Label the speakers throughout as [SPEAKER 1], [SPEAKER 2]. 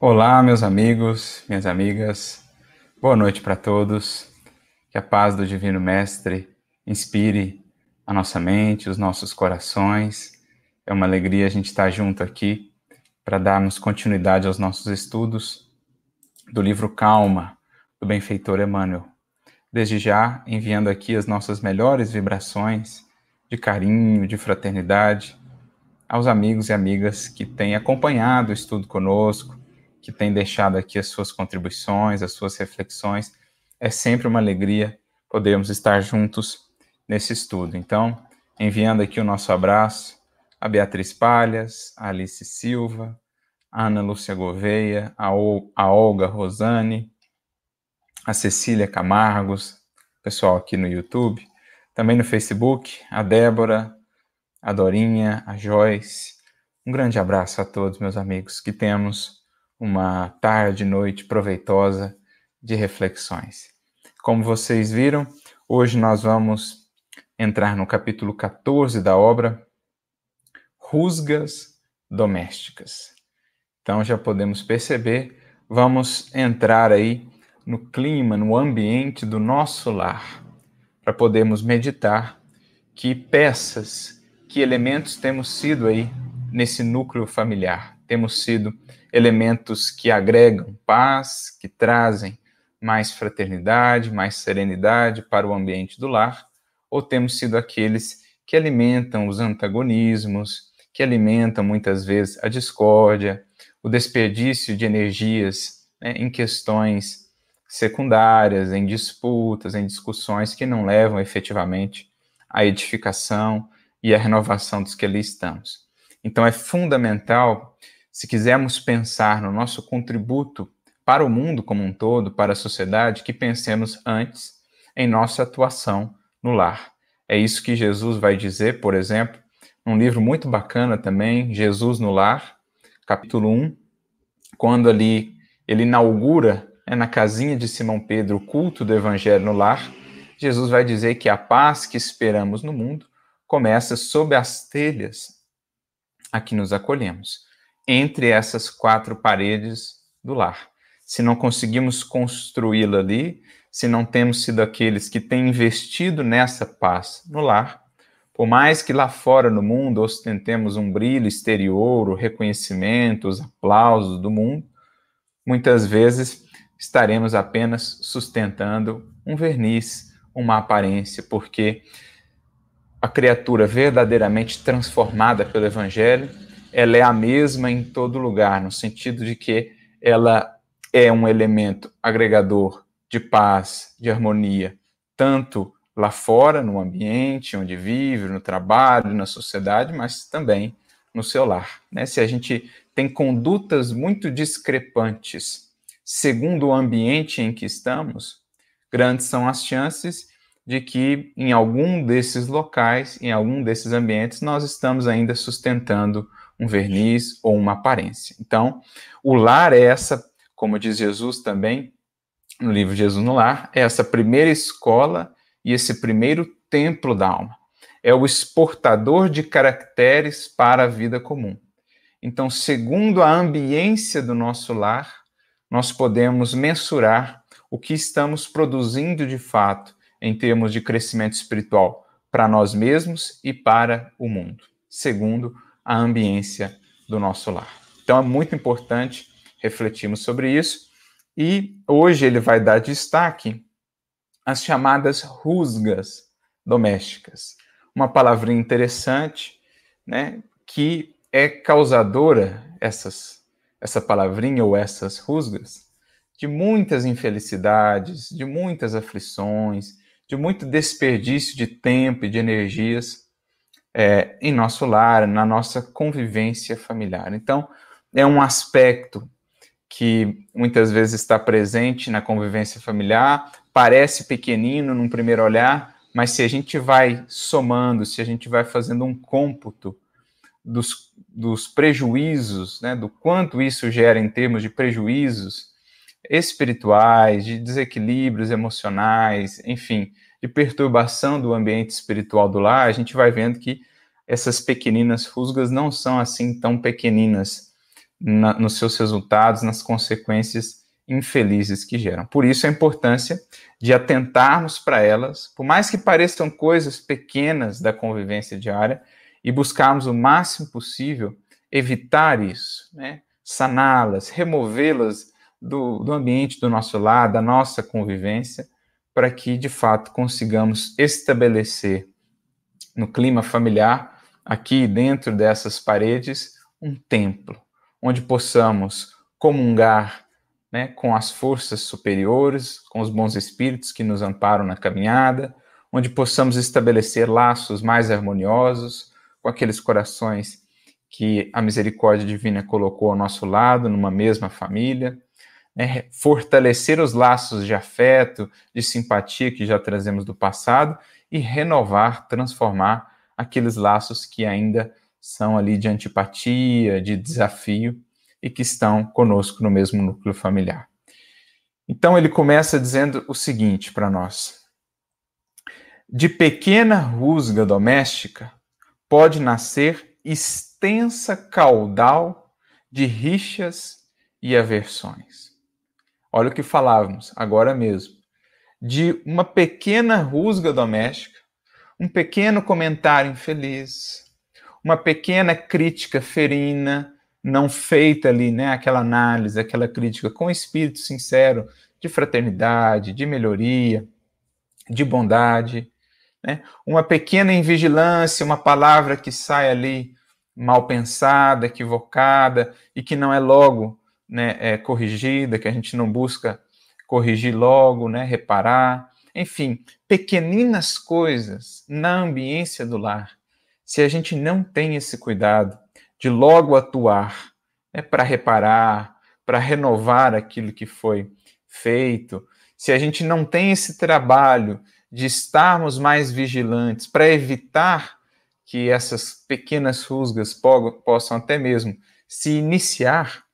[SPEAKER 1] Olá, meus amigos, minhas amigas. Boa noite para todos. Que a paz do Divino Mestre inspire a nossa mente, os nossos corações. É uma alegria a gente estar junto aqui para darmos continuidade aos nossos estudos do livro Calma, do benfeitor Emmanuel. Desde já, enviando aqui as nossas melhores vibrações de carinho, de fraternidade aos amigos e amigas que têm acompanhado o estudo conosco, que tem deixado aqui as suas contribuições, as suas reflexões. É sempre uma alegria podermos estar juntos nesse estudo. Então, enviando aqui o nosso abraço a Beatriz Palhas, a Alice Silva, a Ana Lúcia Gouveia, a, a Olga Rosane, a Cecília Camargos, pessoal aqui no YouTube, também no Facebook, a Débora, a Dorinha, a Joyce. Um grande abraço a todos, meus amigos, que temos uma tarde, noite proveitosa de reflexões. Como vocês viram, hoje nós vamos entrar no capítulo 14 da obra Rusgas Domésticas. Então já podemos perceber, vamos entrar aí no clima, no ambiente do nosso lar, para podermos meditar que peças, que elementos temos sido aí nesse núcleo familiar, temos sido elementos que agregam paz, que trazem mais fraternidade, mais serenidade para o ambiente do lar, ou temos sido aqueles que alimentam os antagonismos, que alimentam muitas vezes a discórdia, o desperdício de energias né, em questões secundárias, em disputas, em discussões que não levam efetivamente à edificação e à renovação dos que ali estamos. Então é fundamental se quisermos pensar no nosso contributo para o mundo como um todo, para a sociedade, que pensemos antes em nossa atuação no lar. É isso que Jesus vai dizer, por exemplo, num livro muito bacana também, Jesus no Lar, capítulo 1, quando ali ele inaugura né, na casinha de Simão Pedro o culto do Evangelho no lar, Jesus vai dizer que a paz que esperamos no mundo começa sob as telhas a que nos acolhemos entre essas quatro paredes do lar. Se não conseguimos construí-la ali, se não temos sido aqueles que têm investido nessa paz no lar, por mais que lá fora no mundo ostentemos um brilho exterior, o reconhecimento, os aplausos do mundo, muitas vezes estaremos apenas sustentando um verniz, uma aparência, porque a criatura verdadeiramente transformada pelo Evangelho ela é a mesma em todo lugar, no sentido de que ela é um elemento agregador de paz, de harmonia, tanto lá fora, no ambiente onde vive, no trabalho, na sociedade, mas também no seu lar. Né? Se a gente tem condutas muito discrepantes segundo o ambiente em que estamos, grandes são as chances de que em algum desses locais, em algum desses ambientes, nós estamos ainda sustentando um verniz ou uma aparência. Então, o lar é essa, como diz Jesus também no livro Jesus no Lar, é essa primeira escola e esse primeiro templo da alma. É o exportador de caracteres para a vida comum. Então, segundo a ambiência do nosso lar, nós podemos mensurar o que estamos produzindo de fato em termos de crescimento espiritual para nós mesmos e para o mundo, segundo a ambiência do nosso lar. Então é muito importante refletirmos sobre isso e hoje ele vai dar destaque às chamadas rusgas domésticas. Uma palavrinha interessante, né, que é causadora essas essa palavrinha ou essas rusgas de muitas infelicidades, de muitas aflições, de muito desperdício de tempo e de energias é, em nosso lar, na nossa convivência familiar. Então, é um aspecto que muitas vezes está presente na convivência familiar, parece pequenino num primeiro olhar, mas se a gente vai somando, se a gente vai fazendo um cômputo dos, dos prejuízos, né, do quanto isso gera em termos de prejuízos espirituais, de desequilíbrios emocionais, enfim, de perturbação do ambiente espiritual do lar, a gente vai vendo que essas pequeninas rusgas não são assim tão pequeninas na, nos seus resultados, nas consequências infelizes que geram. Por isso a importância de atentarmos para elas, por mais que pareçam coisas pequenas da convivência diária, e buscarmos o máximo possível evitar isso, né? saná-las, removê-las do, do ambiente do nosso lar, da nossa convivência, para que de fato consigamos estabelecer no clima familiar, aqui dentro dessas paredes, um templo, onde possamos comungar né, com as forças superiores, com os bons espíritos que nos amparam na caminhada, onde possamos estabelecer laços mais harmoniosos com aqueles corações que a misericórdia divina colocou ao nosso lado, numa mesma família, né, fortalecer os laços de afeto, de simpatia que já trazemos do passado e renovar, transformar aqueles laços que ainda são ali de antipatia, de desafio e que estão conosco no mesmo núcleo familiar. Então ele começa dizendo o seguinte para nós: De pequena rusga doméstica pode nascer extensa caudal de rixas e aversões. Olha o que falávamos agora mesmo. De uma pequena rusga doméstica, um pequeno comentário infeliz, uma pequena crítica ferina, não feita ali, né, aquela análise, aquela crítica com espírito sincero de fraternidade, de melhoria, de bondade, né? Uma pequena invigilância, uma palavra que sai ali mal pensada, equivocada e que não é logo né, é, corrigida, que a gente não busca corrigir logo, né, reparar. Enfim, pequeninas coisas na ambiência do lar. Se a gente não tem esse cuidado de logo atuar né, para reparar, para renovar aquilo que foi feito, se a gente não tem esse trabalho de estarmos mais vigilantes para evitar que essas pequenas rusgas possam até mesmo se iniciar,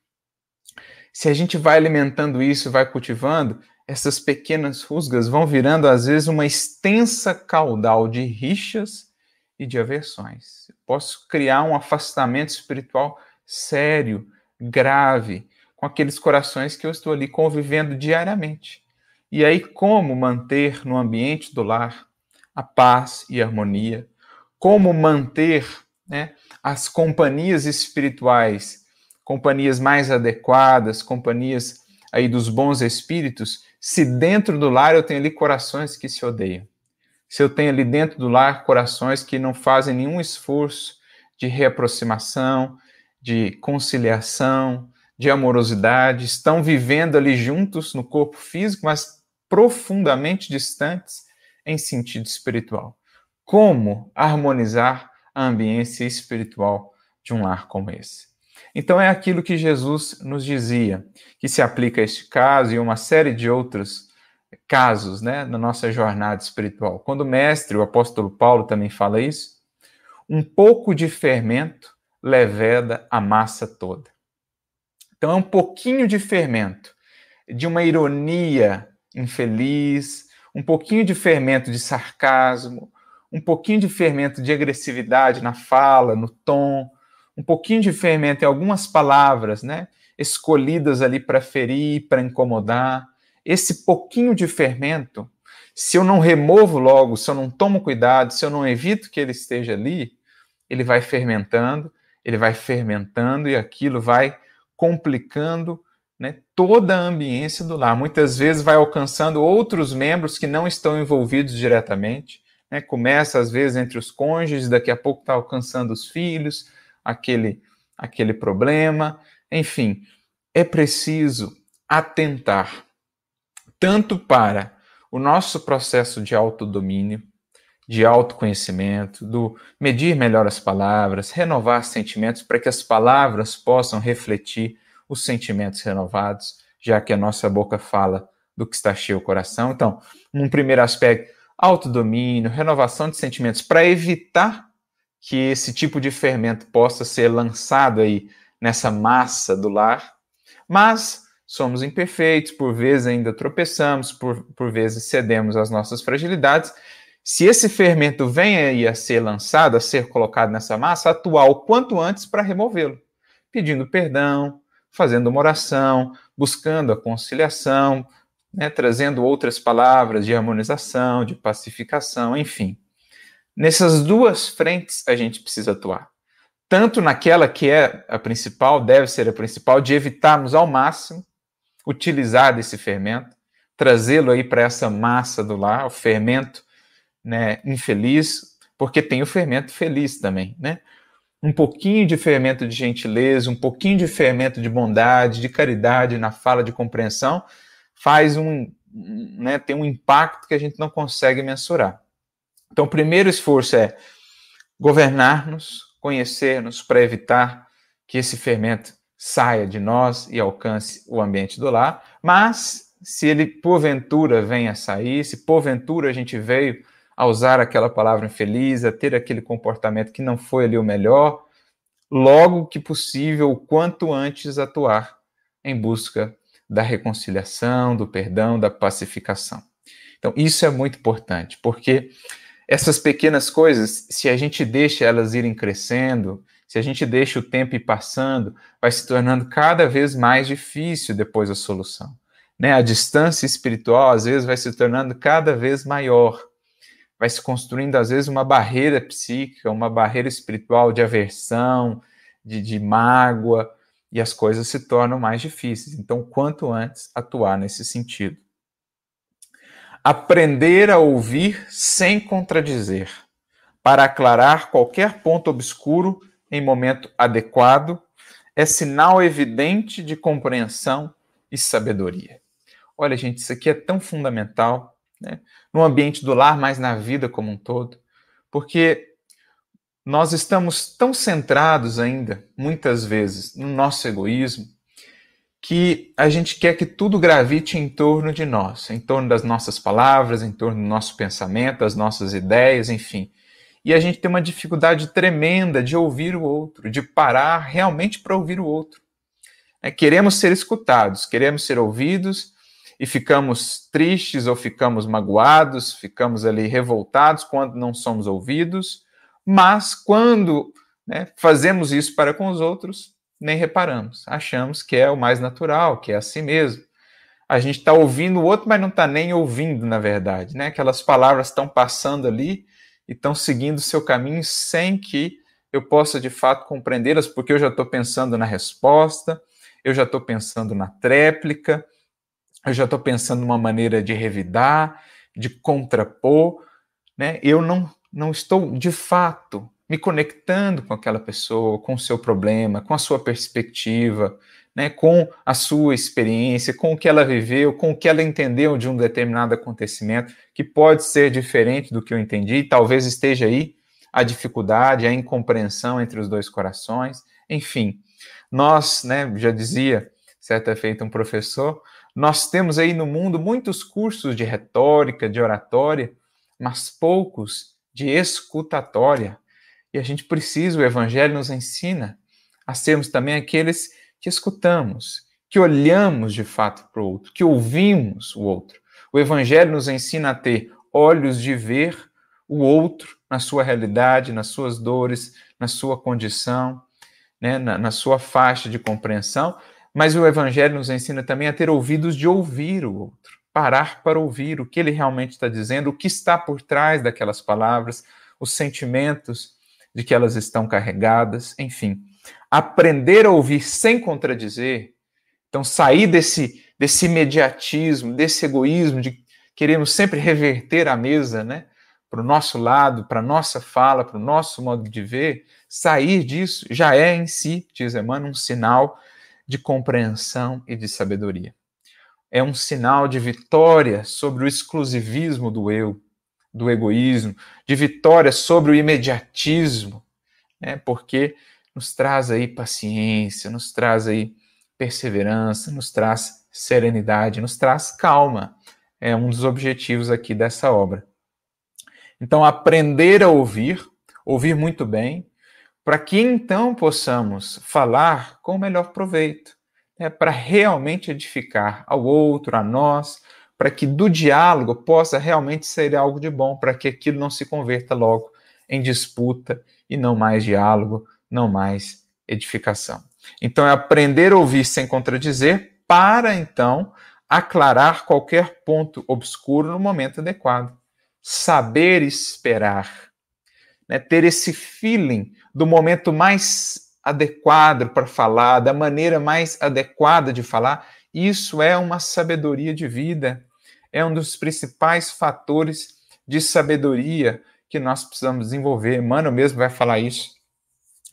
[SPEAKER 1] se a gente vai alimentando isso, vai cultivando, essas pequenas rusgas vão virando às vezes uma extensa caudal de rixas e de aversões. posso criar um afastamento espiritual sério, grave, com aqueles corações que eu estou ali convivendo diariamente. E aí, como manter no ambiente do lar a paz e a harmonia? Como manter né, as companhias espirituais, companhias mais adequadas, companhias aí dos bons espíritos, se dentro do lar eu tenho ali corações que se odeiam? Se eu tenho ali dentro do lar corações que não fazem nenhum esforço de reaproximação, de conciliação, de amorosidade, estão vivendo ali juntos no corpo físico, mas profundamente distantes em sentido espiritual. Como harmonizar a ambiência espiritual de um lar como esse? Então, é aquilo que Jesus nos dizia, que se aplica a este caso e uma série de outros casos né, na nossa jornada espiritual. Quando o mestre, o apóstolo Paulo, também fala isso, um pouco de fermento leveda a massa toda. Então, é um pouquinho de fermento, de uma ironia infeliz, um pouquinho de fermento de sarcasmo, um pouquinho de fermento de agressividade na fala, no tom, um pouquinho de fermento em algumas palavras, né? Escolhidas ali para ferir, para incomodar. Esse pouquinho de fermento, se eu não removo logo, se eu não tomo cuidado, se eu não evito que ele esteja ali, ele vai fermentando, ele vai fermentando e aquilo vai complicando né, toda a ambiência do lar. Muitas vezes vai alcançando outros membros que não estão envolvidos diretamente. Né, começa, às vezes, entre os cônjuges, daqui a pouco está alcançando os filhos, aquele, aquele problema. Enfim, é preciso atentar tanto para o nosso processo de autodomínio, de autoconhecimento, do medir melhor as palavras, renovar sentimentos para que as palavras possam refletir os sentimentos renovados, já que a nossa boca fala do que está cheio o coração. Então, num primeiro aspecto, autodomínio, renovação de sentimentos, para evitar que esse tipo de fermento possa ser lançado aí nessa massa do lar. Mas somos imperfeitos, por vezes ainda tropeçamos, por, por vezes cedemos às nossas fragilidades. Se esse fermento vem aí a ser lançado, a ser colocado nessa massa, atuar o quanto antes para removê-lo pedindo perdão, fazendo uma oração, buscando a conciliação, né, trazendo outras palavras de harmonização, de pacificação, enfim. Nessas duas frentes a gente precisa atuar. Tanto naquela que é a principal, deve ser a principal, de evitarmos ao máximo utilizar desse fermento, trazê-lo aí para essa massa do lar, o fermento né, infeliz, porque tem o fermento feliz também, né? Um pouquinho de fermento de gentileza, um pouquinho de fermento de bondade, de caridade na fala de compreensão, faz um, né, tem um impacto que a gente não consegue mensurar. Então, o primeiro esforço é governar-nos, conhecer-nos para evitar que esse fermento saia de nós e alcance o ambiente do lar, mas se ele porventura vem a sair, se porventura a gente veio a usar aquela palavra infeliz, a ter aquele comportamento que não foi ali o melhor, logo que possível, o quanto antes atuar em busca da reconciliação, do perdão, da pacificação. Então, isso é muito importante, porque essas pequenas coisas, se a gente deixa elas irem crescendo, se a gente deixa o tempo ir passando, vai se tornando cada vez mais difícil depois a solução. Né? A distância espiritual, às vezes, vai se tornando cada vez maior. Vai se construindo, às vezes, uma barreira psíquica, uma barreira espiritual de aversão, de, de mágoa, e as coisas se tornam mais difíceis. Então, quanto antes atuar nesse sentido. Aprender a ouvir sem contradizer, para aclarar qualquer ponto obscuro em momento adequado, é sinal evidente de compreensão e sabedoria. Olha, gente, isso aqui é tão fundamental, né? no ambiente do lar, mas na vida como um todo, porque nós estamos tão centrados ainda, muitas vezes, no nosso egoísmo, que a gente quer que tudo gravite em torno de nós, em torno das nossas palavras, em torno do nosso pensamento, das nossas ideias, enfim. E a gente tem uma dificuldade tremenda de ouvir o outro, de parar realmente para ouvir o outro. É, queremos ser escutados, queremos ser ouvidos e ficamos tristes ou ficamos magoados, ficamos ali revoltados quando não somos ouvidos mas quando né, fazemos isso para com os outros, nem reparamos. Achamos que é o mais natural, que é assim mesmo. A gente está ouvindo o outro, mas não está nem ouvindo, na verdade. Né? Aquelas palavras estão passando ali e estão seguindo o seu caminho sem que eu possa de fato compreendê-las, porque eu já estou pensando na resposta, eu já estou pensando na tréplica, eu já estou pensando numa maneira de revidar, de contrapor. Né? Eu não não estou de fato me conectando com aquela pessoa, com o seu problema, com a sua perspectiva, né, com a sua experiência, com o que ela viveu, com o que ela entendeu de um determinado acontecimento, que pode ser diferente do que eu entendi, talvez esteja aí a dificuldade, a incompreensão entre os dois corações, enfim. Nós, né, já dizia certa feita um professor, nós temos aí no mundo muitos cursos de retórica, de oratória, mas poucos de escutatória. E a gente precisa, o Evangelho nos ensina a sermos também aqueles que escutamos, que olhamos de fato para o outro, que ouvimos o outro. O Evangelho nos ensina a ter olhos de ver o outro na sua realidade, nas suas dores, na sua condição, né, na, na sua faixa de compreensão, mas o Evangelho nos ensina também a ter ouvidos de ouvir o outro parar para ouvir o que ele realmente está dizendo, o que está por trás daquelas palavras, os sentimentos de que elas estão carregadas, enfim. Aprender a ouvir sem contradizer, então sair desse, desse imediatismo, desse egoísmo de queremos sempre reverter a mesa, né? Para o nosso lado, para a nossa fala, para o nosso modo de ver, sair disso já é em si, diz Emmanuel, um sinal de compreensão e de sabedoria é um sinal de vitória sobre o exclusivismo do eu, do egoísmo, de vitória sobre o imediatismo, né? porque nos traz aí paciência, nos traz aí perseverança, nos traz serenidade, nos traz calma. É um dos objetivos aqui dessa obra. Então, aprender a ouvir, ouvir muito bem, para que então possamos falar com o melhor proveito é para realmente edificar ao outro, a nós, para que do diálogo possa realmente ser algo de bom, para que aquilo não se converta logo em disputa e não mais diálogo, não mais edificação. Então, é aprender a ouvir sem contradizer, para então aclarar qualquer ponto obscuro no momento adequado. Saber esperar. Né? Ter esse feeling do momento mais adequado para falar, da maneira mais adequada de falar, isso é uma sabedoria de vida. É um dos principais fatores de sabedoria que nós precisamos desenvolver. Mano mesmo vai falar isso.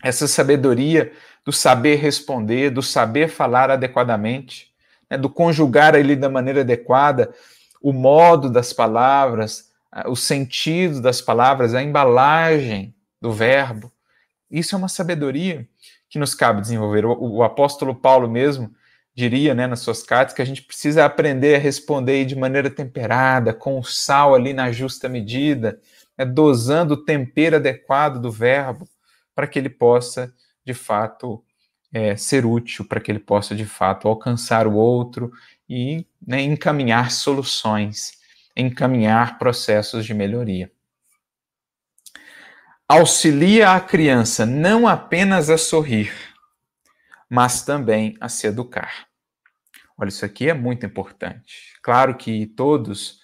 [SPEAKER 1] Essa sabedoria do saber responder, do saber falar adequadamente, né, do conjugar ali da maneira adequada, o modo das palavras, o sentido das palavras, a embalagem do verbo. Isso é uma sabedoria que nos cabe desenvolver. O, o apóstolo Paulo mesmo diria, né, nas suas cartas, que a gente precisa aprender a responder de maneira temperada, com o sal ali na justa medida, né, dosando o tempero adequado do verbo, para que ele possa, de fato, é, ser útil, para que ele possa, de fato, alcançar o outro e né, encaminhar soluções, encaminhar processos de melhoria. Auxilia a criança não apenas a sorrir, mas também a se educar. Olha, isso aqui é muito importante. Claro que todos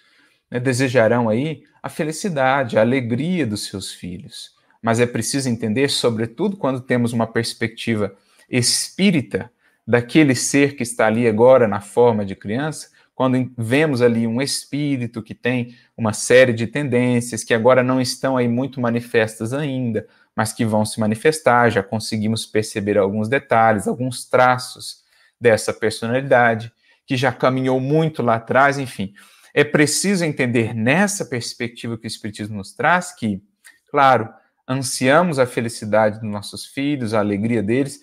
[SPEAKER 1] né, desejarão aí a felicidade, a alegria dos seus filhos, mas é preciso entender, sobretudo quando temos uma perspectiva espírita daquele ser que está ali agora na forma de criança, quando vemos ali um espírito que tem uma série de tendências que agora não estão aí muito manifestas ainda, mas que vão se manifestar, já conseguimos perceber alguns detalhes, alguns traços dessa personalidade, que já caminhou muito lá atrás, enfim. É preciso entender nessa perspectiva que o Espiritismo nos traz que, claro, ansiamos a felicidade dos nossos filhos, a alegria deles,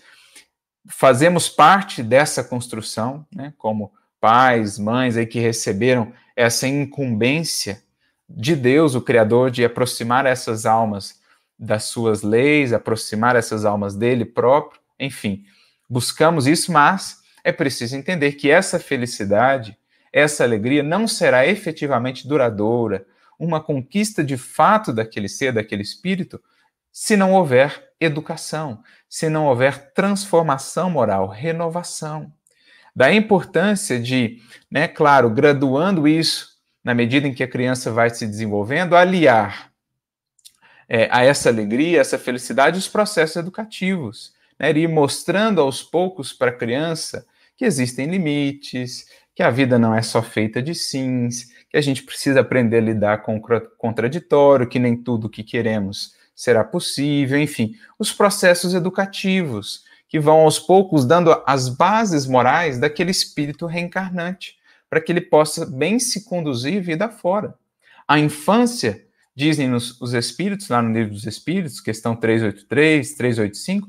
[SPEAKER 1] fazemos parte dessa construção, né, como pais, mães aí que receberam essa incumbência de Deus, o Criador, de aproximar essas almas das suas leis, aproximar essas almas dele próprio, enfim, buscamos isso, mas é preciso entender que essa felicidade, essa alegria não será efetivamente duradoura, uma conquista de fato daquele ser, daquele espírito, se não houver educação, se não houver transformação moral, renovação. Da importância de, né, claro, graduando isso na medida em que a criança vai se desenvolvendo, aliar é, a essa alegria, essa felicidade, os processos educativos, né, ir mostrando aos poucos para a criança que existem limites, que a vida não é só feita de sims, que a gente precisa aprender a lidar com o contraditório, que nem tudo que queremos será possível, enfim, os processos educativos que vão aos poucos dando as bases morais daquele espírito reencarnante, para que ele possa bem se conduzir vida fora. A infância, dizem nos, os espíritos, lá no livro dos espíritos, questão 383, 385,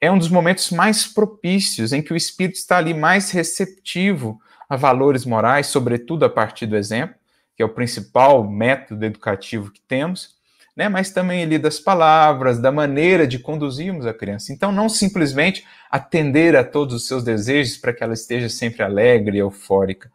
[SPEAKER 1] é um dos momentos mais propícios em que o espírito está ali mais receptivo a valores morais, sobretudo a partir do exemplo, que é o principal método educativo que temos, né, mas também ali das palavras, da maneira de conduzirmos a criança. Então, não simplesmente atender a todos os seus desejos para que ela esteja sempre alegre e eufórica.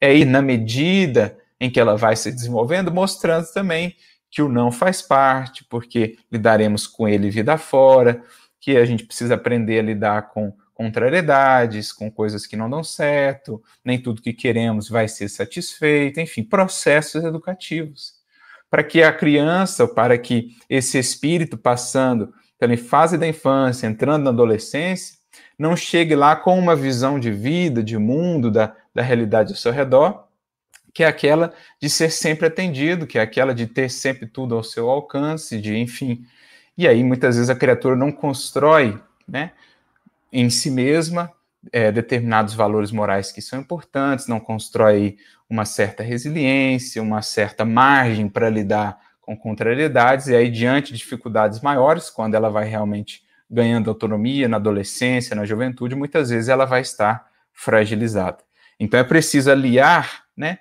[SPEAKER 1] É ir na medida em que ela vai se desenvolvendo, mostrando também que o não faz parte, porque lidaremos com ele vida fora, que a gente precisa aprender a lidar com contrariedades, com coisas que não dão certo, nem tudo que queremos vai ser satisfeito, enfim, processos educativos. Para que a criança, para que esse espírito passando pela fase da infância, entrando na adolescência, não chegue lá com uma visão de vida, de mundo, da, da realidade ao seu redor, que é aquela de ser sempre atendido, que é aquela de ter sempre tudo ao seu alcance, de enfim. E aí, muitas vezes, a criatura não constrói né, em si mesma é, determinados valores morais que são importantes, não constrói uma certa resiliência, uma certa margem para lidar com contrariedades, e aí, diante de dificuldades maiores, quando ela vai realmente ganhando autonomia na adolescência, na juventude, muitas vezes ela vai estar fragilizada. Então é preciso aliar né,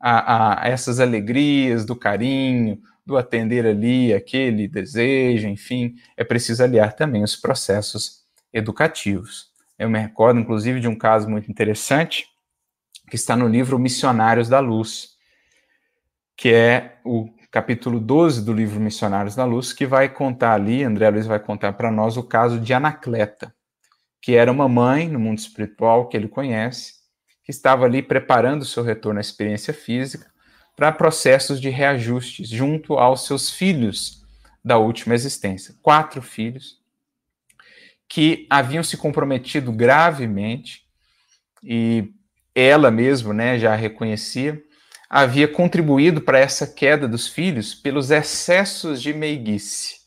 [SPEAKER 1] a, a essas alegrias do carinho, do atender ali aquele desejo, enfim, é preciso aliar também os processos educativos. Eu me recordo, inclusive, de um caso muito interessante que está no livro Missionários da Luz, que é o capítulo 12 do livro Missionários da Luz, que vai contar ali, André Luiz vai contar para nós o caso de Anacleta, que era uma mãe no mundo espiritual que ele conhece, que estava ali preparando seu retorno à experiência física para processos de reajustes junto aos seus filhos da última existência. Quatro filhos que haviam se comprometido gravemente e ela mesma, né, já reconhecia, havia contribuído para essa queda dos filhos pelos excessos de meiguice.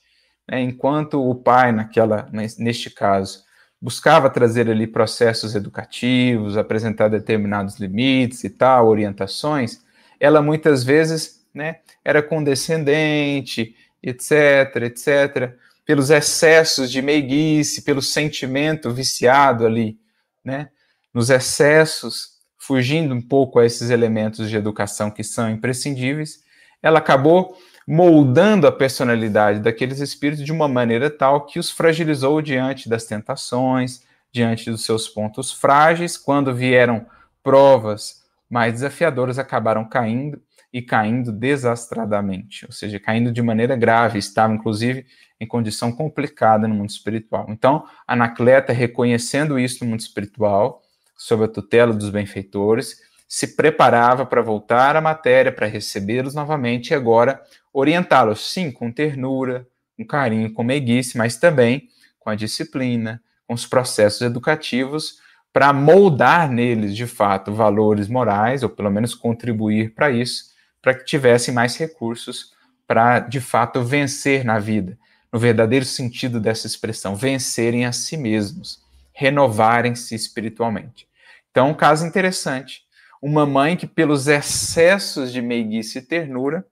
[SPEAKER 1] Né? Enquanto o pai, naquela, neste caso, buscava trazer ali processos educativos, apresentar determinados limites e tal, orientações, ela muitas vezes né, era condescendente, etc, etc, pelos excessos de meiguice, pelo sentimento viciado ali, né, nos excessos, fugindo um pouco a esses elementos de educação que são imprescindíveis, ela acabou moldando a personalidade daqueles espíritos de uma maneira tal que os fragilizou diante das tentações, diante dos seus pontos frágeis, quando vieram provas mais desafiadoras, acabaram caindo e caindo desastradamente, ou seja, caindo de maneira grave, estava inclusive em condição complicada no mundo espiritual. Então, Anacleta, reconhecendo isso no mundo espiritual, sob a tutela dos benfeitores, se preparava para voltar à matéria, para recebê-los novamente e agora orientá-los, sim, com ternura, com carinho, com meiguice, mas também com a disciplina, com os processos educativos, para moldar neles, de fato, valores morais, ou pelo menos contribuir para isso, para que tivessem mais recursos para, de fato, vencer na vida, no verdadeiro sentido dessa expressão, vencerem a si mesmos, renovarem-se espiritualmente. Então, um caso interessante. Uma mãe que, pelos excessos de meiguice e ternura,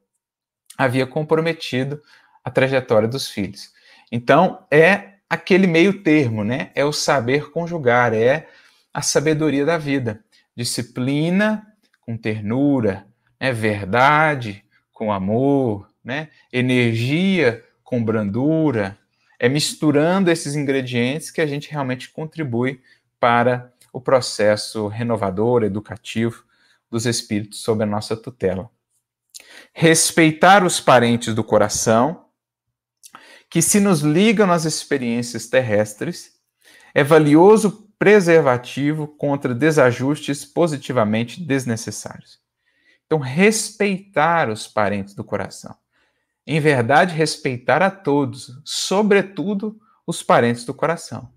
[SPEAKER 1] havia comprometido a trajetória dos filhos. Então, é aquele meio termo, né? É o saber conjugar, é a sabedoria da vida. Disciplina com ternura, né? verdade com amor, né? energia com brandura. É misturando esses ingredientes que a gente realmente contribui para o processo renovador, educativo dos espíritos sob a nossa tutela respeitar os parentes do coração, que se nos ligam nas experiências terrestres, é valioso preservativo contra desajustes positivamente desnecessários. Então, respeitar os parentes do coração. Em verdade, respeitar a todos, sobretudo os parentes do coração.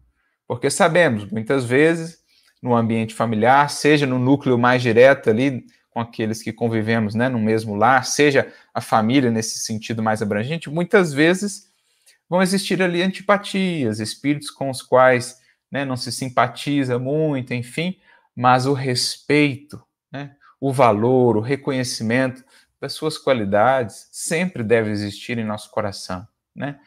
[SPEAKER 1] Porque sabemos, muitas vezes, no ambiente familiar, seja no núcleo mais direto ali com aqueles que convivemos né, no mesmo lar, seja a família nesse sentido mais abrangente, muitas vezes vão existir ali antipatias, espíritos com os quais né, não se simpatiza muito, enfim, mas o respeito, né, o valor, o reconhecimento das suas qualidades sempre deve existir em nosso coração. Né?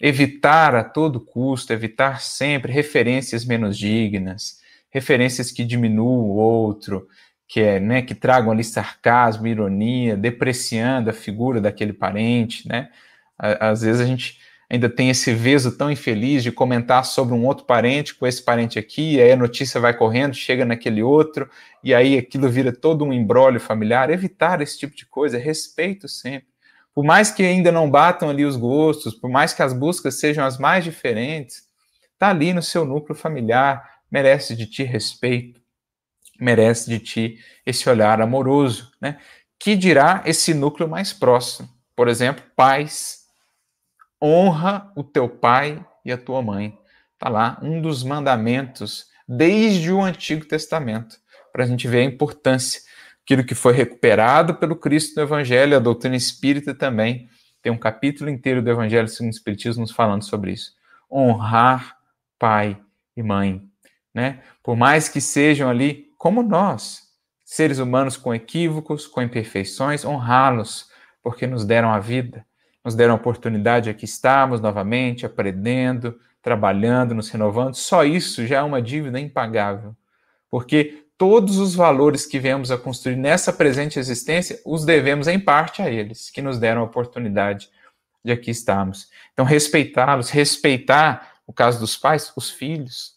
[SPEAKER 1] Evitar a todo custo, evitar sempre referências menos dignas, referências que diminuam o outro, que é, né, que tragam ali sarcasmo, ironia, depreciando a figura daquele parente, né? Às vezes a gente ainda tem esse veso tão infeliz de comentar sobre um outro parente com esse parente aqui, e aí a notícia vai correndo, chega naquele outro, e aí aquilo vira todo um embrólio familiar. Evitar esse tipo de coisa, respeito sempre. Por mais que ainda não batam ali os gostos, por mais que as buscas sejam as mais diferentes, tá ali no seu núcleo familiar, merece de ti respeito merece de ti esse olhar amoroso, né? Que dirá esse núcleo mais próximo. Por exemplo, pais, honra o teu pai e a tua mãe. Está lá um dos mandamentos desde o Antigo Testamento, para a gente ver a importância, aquilo que foi recuperado pelo Cristo no Evangelho, a doutrina espírita também. Tem um capítulo inteiro do Evangelho segundo o Espiritismo nos falando sobre isso. Honrar pai e mãe. Né? Por mais que sejam ali como nós, seres humanos com equívocos, com imperfeições, honrá-los, porque nos deram a vida, nos deram a oportunidade, aqui estamos novamente, aprendendo, trabalhando, nos renovando. Só isso já é uma dívida impagável, porque todos os valores que viemos a construir nessa presente existência, os devemos em parte a eles, que nos deram a oportunidade de aqui estarmos. Então, respeitá-los, respeitar o caso dos pais, os filhos,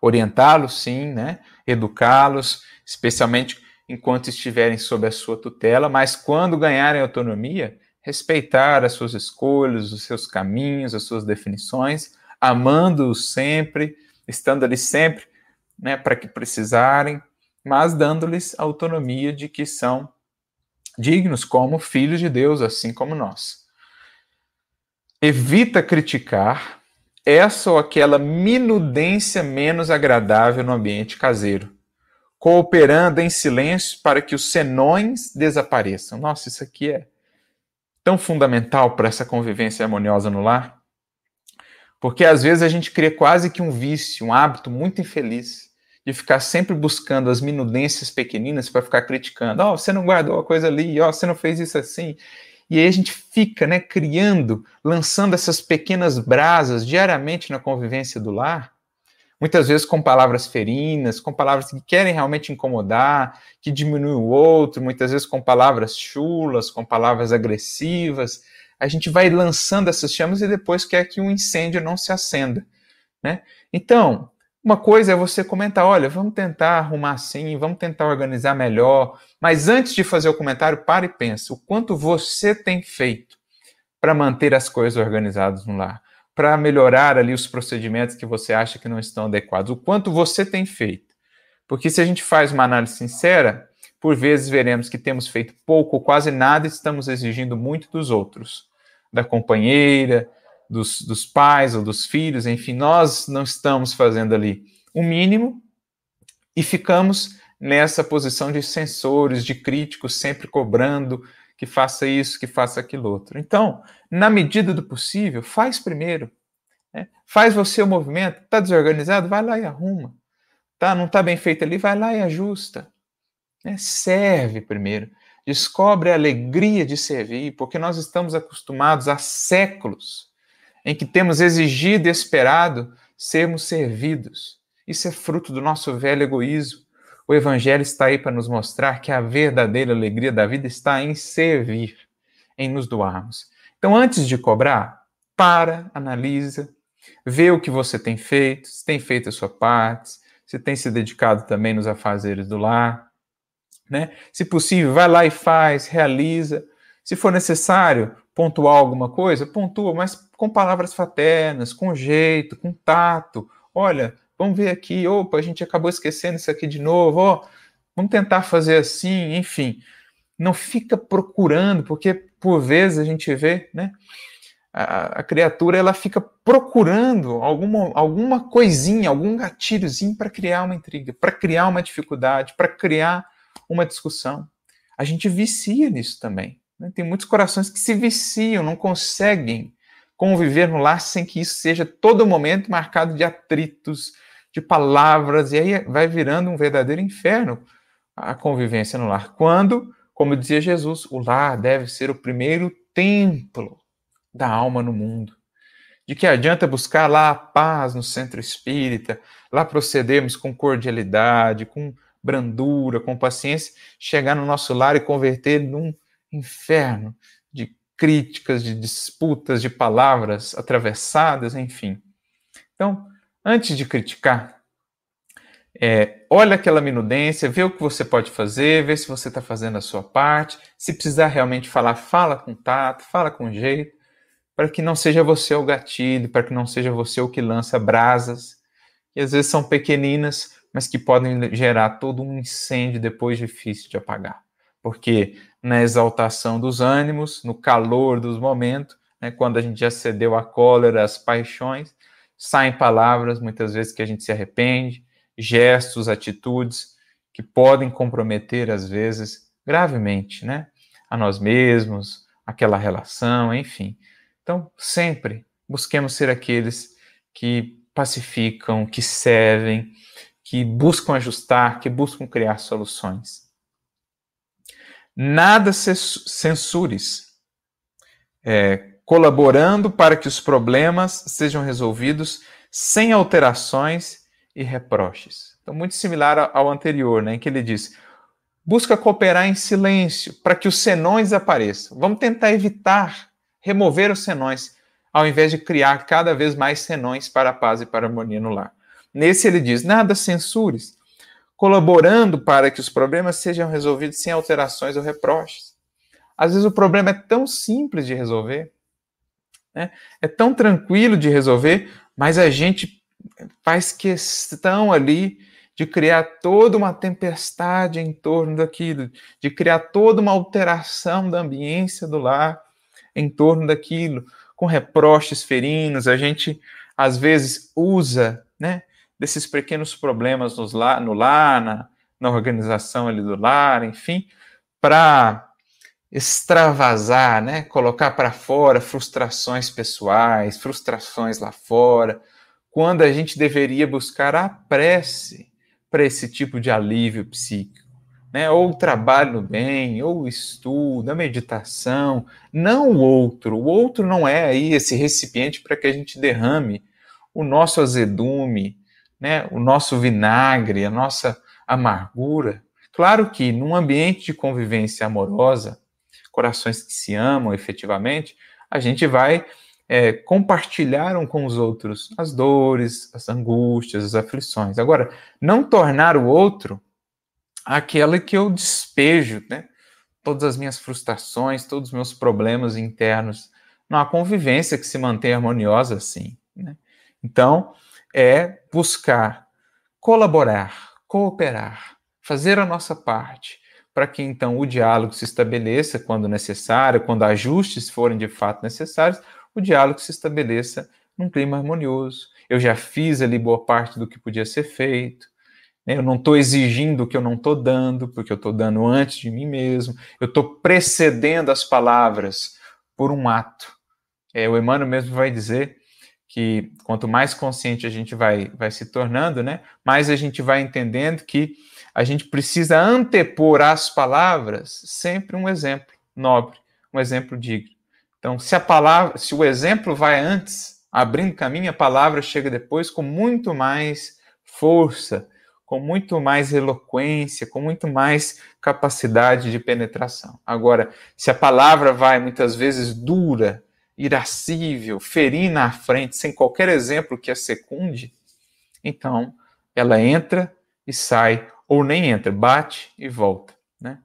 [SPEAKER 1] orientá-los, sim, né? educá-los, especialmente enquanto estiverem sob a sua tutela, mas quando ganharem autonomia, respeitar as suas escolhas, os seus caminhos, as suas definições, amando-os sempre, estando ali sempre né, para que precisarem, mas dando-lhes autonomia de que são dignos como filhos de Deus, assim como nós. Evita criticar essa ou aquela minudência menos agradável no ambiente caseiro, cooperando em silêncio para que os senões desapareçam. Nossa, isso aqui é tão fundamental para essa convivência harmoniosa no lar, porque às vezes a gente cria quase que um vício, um hábito muito infeliz de ficar sempre buscando as minudências pequeninas para ficar criticando. Ó, oh, você não guardou a coisa ali, ó, oh, você não fez isso assim. E aí a gente fica, né, criando, lançando essas pequenas brasas diariamente na convivência do lar, muitas vezes com palavras ferinas, com palavras que querem realmente incomodar, que diminuem o outro, muitas vezes com palavras chulas, com palavras agressivas. A gente vai lançando essas chamas e depois quer que um incêndio não se acenda, né? Então, uma coisa é você comentar, olha, vamos tentar arrumar assim, vamos tentar organizar melhor, mas antes de fazer o comentário, pare e pense o quanto você tem feito para manter as coisas organizadas no lar, para melhorar ali os procedimentos que você acha que não estão adequados, o quanto você tem feito. Porque se a gente faz uma análise sincera, por vezes veremos que temos feito pouco ou quase nada e estamos exigindo muito dos outros, da companheira, dos, dos pais ou dos filhos, enfim, nós não estamos fazendo ali o mínimo e ficamos nessa posição de censores, de críticos, sempre cobrando que faça isso, que faça aquilo outro. Então, na medida do possível, faz primeiro. Né? Faz você o movimento. Está desorganizado? Vai lá e arruma. Tá, não está bem feito ali? Vai lá e ajusta. Né? Serve primeiro. Descobre a alegria de servir, porque nós estamos acostumados há séculos em que temos exigido e esperado sermos servidos. Isso é fruto do nosso velho egoísmo. O Evangelho está aí para nos mostrar que a verdadeira alegria da vida está em servir, em nos doarmos. Então, antes de cobrar, para, analisa, vê o que você tem feito, se tem feito a sua parte, se tem se dedicado também nos afazeres do lar. Né? Se possível, vai lá e faz, realiza. Se for necessário pontuar alguma coisa, pontua, mas com palavras fraternas, com jeito, com tato. Olha, vamos ver aqui, opa, a gente acabou esquecendo isso aqui de novo, ó, vamos tentar fazer assim, enfim. Não fica procurando, porque por vezes a gente vê, né? A, a criatura ela fica procurando alguma, alguma coisinha, algum gatilhozinho para criar uma intriga, para criar uma dificuldade, para criar uma discussão. A gente vicia nisso também. Né? Tem muitos corações que se viciam, não conseguem conviver no lar sem que isso seja todo momento marcado de atritos, de palavras, e aí vai virando um verdadeiro inferno a convivência no lar. Quando, como dizia Jesus, o lar deve ser o primeiro templo da alma no mundo. De que adianta buscar lá a paz no centro espírita, lá procedermos com cordialidade, com brandura, com paciência, chegar no nosso lar e converter num inferno críticas, de disputas, de palavras atravessadas, enfim. Então, antes de criticar, é, olha aquela minudência, vê o que você pode fazer, vê se você está fazendo a sua parte. Se precisar realmente falar, fala com tato, fala com jeito, para que não seja você o gatilho, para que não seja você o que lança brasas, que às vezes são pequeninas, mas que podem gerar todo um incêndio depois difícil de apagar. Porque na exaltação dos ânimos, no calor dos momentos, né, quando a gente já cedeu à cólera, às paixões, saem palavras muitas vezes que a gente se arrepende, gestos, atitudes que podem comprometer às vezes gravemente, né, a nós mesmos, aquela relação, enfim. Então, sempre busquemos ser aqueles que pacificam, que servem, que buscam ajustar, que buscam criar soluções. Nada censures, é, colaborando para que os problemas sejam resolvidos sem alterações e reproches. Então, muito similar ao anterior, né, em que ele diz: busca cooperar em silêncio para que os senões apareçam. Vamos tentar evitar remover os senões, ao invés de criar cada vez mais senões para a paz e para a harmonia no lar. Nesse ele diz: nada censures, colaborando para que os problemas sejam resolvidos sem alterações ou reproches. Às vezes o problema é tão simples de resolver, né? é tão tranquilo de resolver, mas a gente faz questão ali de criar toda uma tempestade em torno daquilo, de criar toda uma alteração da ambiência do lar em torno daquilo, com reproches ferinos, a gente às vezes usa, né, desses pequenos problemas nos lar, no lar, na, na organização ali do lar, enfim, para extravasar, né, colocar para fora frustrações pessoais, frustrações lá fora, quando a gente deveria buscar a prece para esse tipo de alívio psíquico. Né? Ou trabalho no bem, ou o estudo, a meditação, não o outro. O outro não é aí esse recipiente para que a gente derrame o nosso azedume, né? o nosso vinagre, a nossa amargura. Claro que num ambiente de convivência amorosa, corações que se amam efetivamente, a gente vai é, compartilharam com os outros as dores, as angústias, as aflições. Agora, não tornar o outro aquele que eu despejo, né? Todas as minhas frustrações, todos os meus problemas internos. Não há convivência que se mantém harmoniosa assim. Né? Então, é buscar colaborar, cooperar, fazer a nossa parte, para que então o diálogo se estabeleça quando necessário, quando ajustes forem de fato necessários, o diálogo se estabeleça num clima harmonioso. Eu já fiz ali boa parte do que podia ser feito. Né? Eu não estou exigindo o que eu não estou dando, porque eu estou dando antes de mim mesmo. Eu estou precedendo as palavras por um ato. É, o Emmanuel mesmo vai dizer que quanto mais consciente a gente vai, vai se tornando, né, mais a gente vai entendendo que a gente precisa antepor às palavras sempre um exemplo nobre, um exemplo digno. Então, se a palavra, se o exemplo vai antes, abrindo caminho, a palavra chega depois com muito mais força, com muito mais eloquência, com muito mais capacidade de penetração. Agora, se a palavra vai muitas vezes dura, irascível, ferir na frente, sem qualquer exemplo que a secunde, então ela entra e sai, ou nem entra, bate e volta. Né?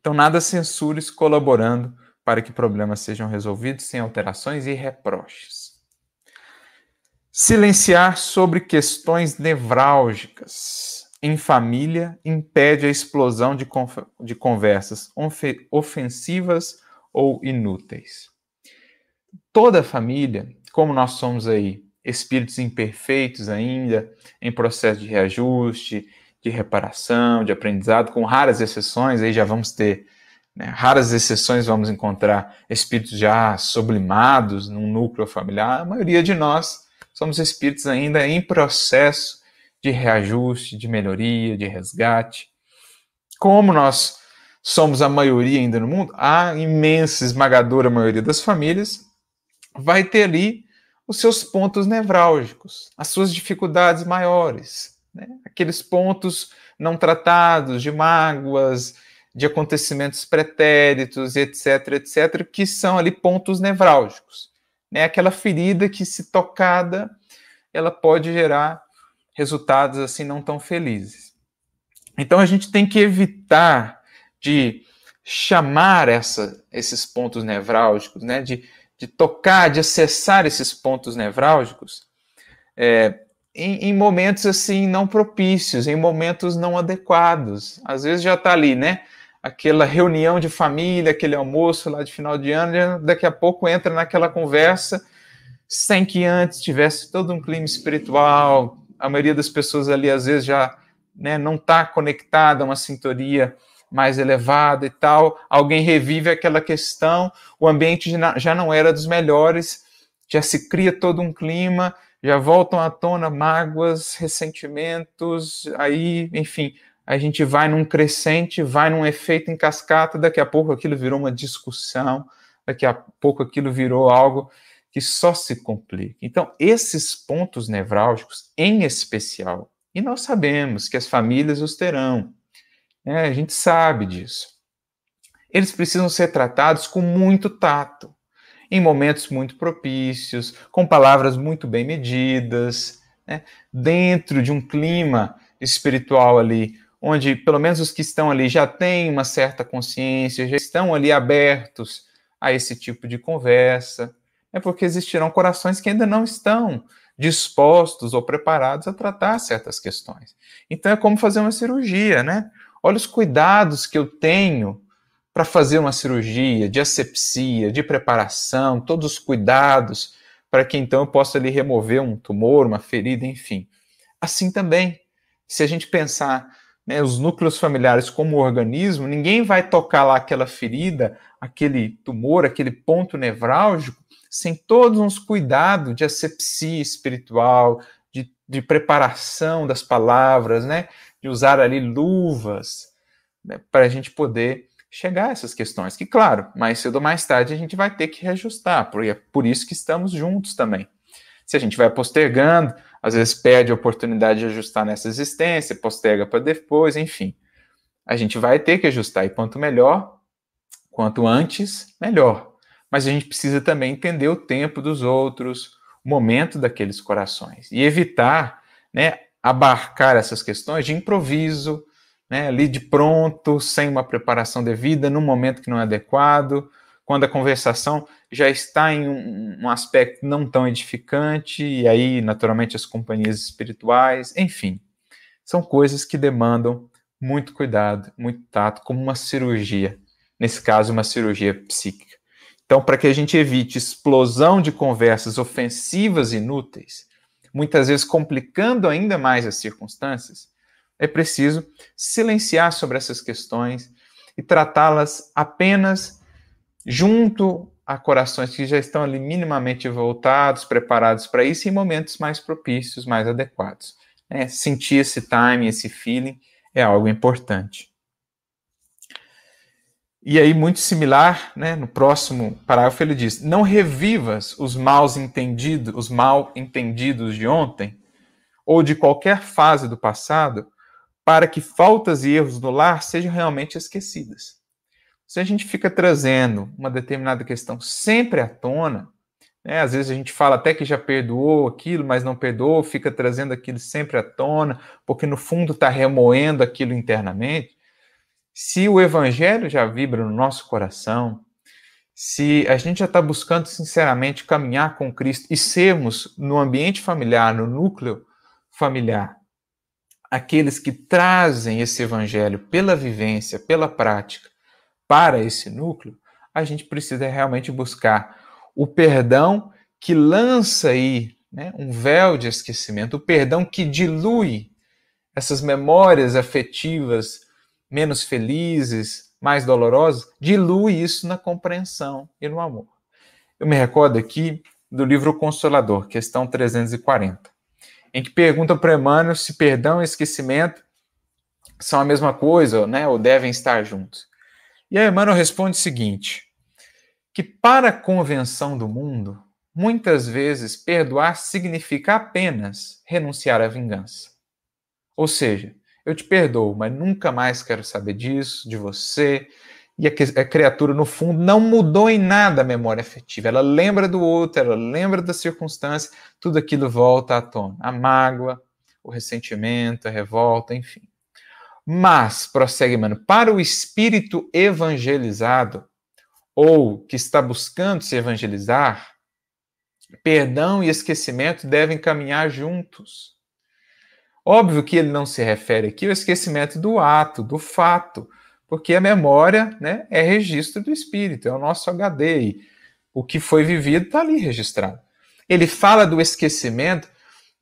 [SPEAKER 1] Então, nada censures colaborando para que problemas sejam resolvidos sem alterações e reproches. Silenciar sobre questões nevrálgicas em família impede a explosão de, de conversas ofensivas ou inúteis. Toda família, como nós somos aí espíritos imperfeitos ainda, em processo de reajuste, de reparação, de aprendizado, com raras exceções, aí já vamos ter né? Raras exceções vamos encontrar espíritos já sublimados num núcleo familiar. A maioria de nós somos espíritos ainda em processo de reajuste, de melhoria, de resgate. Como nós somos a maioria ainda no mundo, a imensa, esmagadora maioria das famílias vai ter ali os seus pontos nevrálgicos, as suas dificuldades maiores, né? aqueles pontos não tratados de mágoas, de acontecimentos pretéritos, etc, etc, que são ali pontos nevrálgicos. Né? Aquela ferida que, se tocada, ela pode gerar resultados assim não tão felizes. Então a gente tem que evitar de chamar essa, esses pontos nevrálgicos, né? de, de tocar, de acessar esses pontos nevrálgicos é, em, em, momentos assim não propícios, em momentos não adequados. Às vezes já está ali, né? aquela reunião de família, aquele almoço lá de final de ano, daqui a pouco entra naquela conversa sem que antes tivesse todo um clima espiritual. A maioria das pessoas ali às vezes já né, não está conectada a uma sintonia mais elevada e tal. Alguém revive aquela questão, o ambiente já não era dos melhores, já se cria todo um clima, já voltam à tona mágoas, ressentimentos, aí, enfim, a gente vai num crescente, vai num efeito em cascata, daqui a pouco aquilo virou uma discussão, daqui a pouco aquilo virou algo que só se complica. Então, esses pontos nevrálgicos, em especial, e nós sabemos que as famílias os terão, né? a gente sabe disso, eles precisam ser tratados com muito tato, em momentos muito propícios, com palavras muito bem medidas, né? dentro de um clima espiritual ali onde pelo menos os que estão ali já têm uma certa consciência, já estão ali abertos a esse tipo de conversa, é porque existirão corações que ainda não estão dispostos ou preparados a tratar certas questões. Então é como fazer uma cirurgia, né? Olha os cuidados que eu tenho para fazer uma cirurgia de asepsia, de preparação, todos os cuidados para que então eu possa ali remover um tumor, uma ferida, enfim. Assim também, se a gente pensar né, os núcleos familiares como organismo, ninguém vai tocar lá aquela ferida, aquele tumor, aquele ponto nevrálgico, sem todos uns cuidados de asepsia espiritual, de, de preparação das palavras, né, de usar ali luvas, né, para a gente poder chegar a essas questões. Que, claro, mais cedo ou mais tarde a gente vai ter que reajustar, porque é por isso que estamos juntos também. Se a gente vai postergando, às vezes perde a oportunidade de ajustar nessa existência, posterga para depois, enfim. A gente vai ter que ajustar, e quanto melhor, quanto antes, melhor. Mas a gente precisa também entender o tempo dos outros, o momento daqueles corações, e evitar né, abarcar essas questões de improviso, né, ali de pronto, sem uma preparação devida, num momento que não é adequado, quando a conversação já está em um, um, aspecto não tão edificante, e aí, naturalmente, as companhias espirituais, enfim, são coisas que demandam muito cuidado, muito tato, como uma cirurgia, nesse caso, uma cirurgia psíquica. Então, para que a gente evite explosão de conversas ofensivas e inúteis, muitas vezes complicando ainda mais as circunstâncias, é preciso silenciar sobre essas questões e tratá-las apenas junto a corações que já estão ali minimamente voltados, preparados para isso, em momentos mais propícios, mais adequados. É, sentir esse time, esse feeling é algo importante. E aí, muito similar, né, no próximo parágrafo ele diz: Não revivas os maus entendidos, os mal entendidos de ontem, ou de qualquer fase do passado, para que faltas e erros do lar sejam realmente esquecidas. Se a gente fica trazendo uma determinada questão sempre à tona, né, às vezes a gente fala até que já perdoou aquilo, mas não perdoou, fica trazendo aquilo sempre à tona, porque no fundo está remoendo aquilo internamente. Se o evangelho já vibra no nosso coração, se a gente já está buscando sinceramente caminhar com Cristo e sermos no ambiente familiar, no núcleo familiar, aqueles que trazem esse evangelho pela vivência, pela prática, para esse núcleo, a gente precisa realmente buscar o perdão que lança aí né, um véu de esquecimento, o perdão que dilui essas memórias afetivas menos felizes, mais dolorosas, dilui isso na compreensão e no amor. Eu me recordo aqui do livro Consolador, questão 340, em que pergunta para Emmanuel se perdão e esquecimento são a mesma coisa, né, ou devem estar juntos. E aí Emmanuel responde o seguinte: que para a convenção do mundo, muitas vezes perdoar significa apenas renunciar à vingança. Ou seja, eu te perdoo, mas nunca mais quero saber disso, de você. E a criatura, no fundo, não mudou em nada a memória afetiva. Ela lembra do outro, ela lembra da circunstância, tudo aquilo volta à tona. A mágoa, o ressentimento, a revolta, enfim. Mas, prossegue, mano, para o espírito evangelizado, ou que está buscando se evangelizar, perdão e esquecimento devem caminhar juntos. Óbvio que ele não se refere aqui ao esquecimento do ato, do fato, porque a memória né, é registro do espírito, é o nosso HD. E o que foi vivido está ali registrado. Ele fala do esquecimento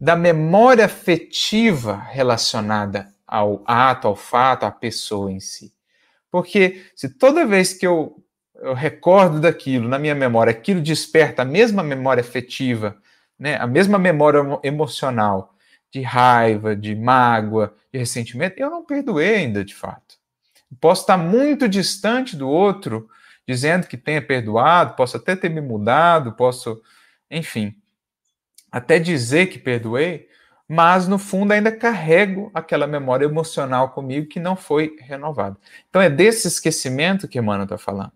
[SPEAKER 1] da memória afetiva relacionada ao ato, ao fato, à pessoa em si. Porque se toda vez que eu, eu recordo daquilo na minha memória, aquilo desperta a mesma memória afetiva, né, a mesma memória emocional de raiva, de mágoa, de ressentimento, eu não perdoei ainda de fato. Posso estar muito distante do outro, dizendo que tenha perdoado, posso até ter me mudado, posso, enfim, até dizer que perdoei, mas no fundo ainda carrego aquela memória emocional comigo que não foi renovada. Então é desse esquecimento que Emmanuel está falando,